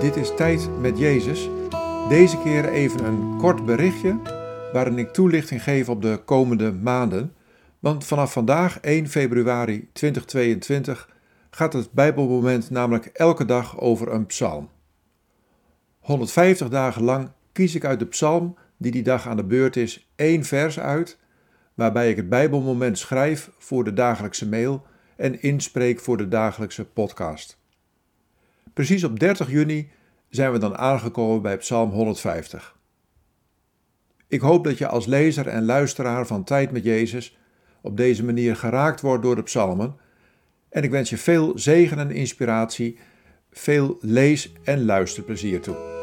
Dit is Tijd met Jezus. Deze keer even een kort berichtje waarin ik toelichting geef op de komende maanden. Want vanaf vandaag, 1 februari 2022, gaat het Bijbelmoment namelijk elke dag over een psalm. 150 dagen lang kies ik uit de psalm die die dag aan de beurt is één vers uit, waarbij ik het Bijbelmoment schrijf voor de dagelijkse mail en inspreek voor de dagelijkse podcast. Precies op 30 juni zijn we dan aangekomen bij Psalm 150. Ik hoop dat je als lezer en luisteraar van Tijd met Jezus op deze manier geraakt wordt door de psalmen en ik wens je veel zegen en inspiratie, veel lees- en luisterplezier toe.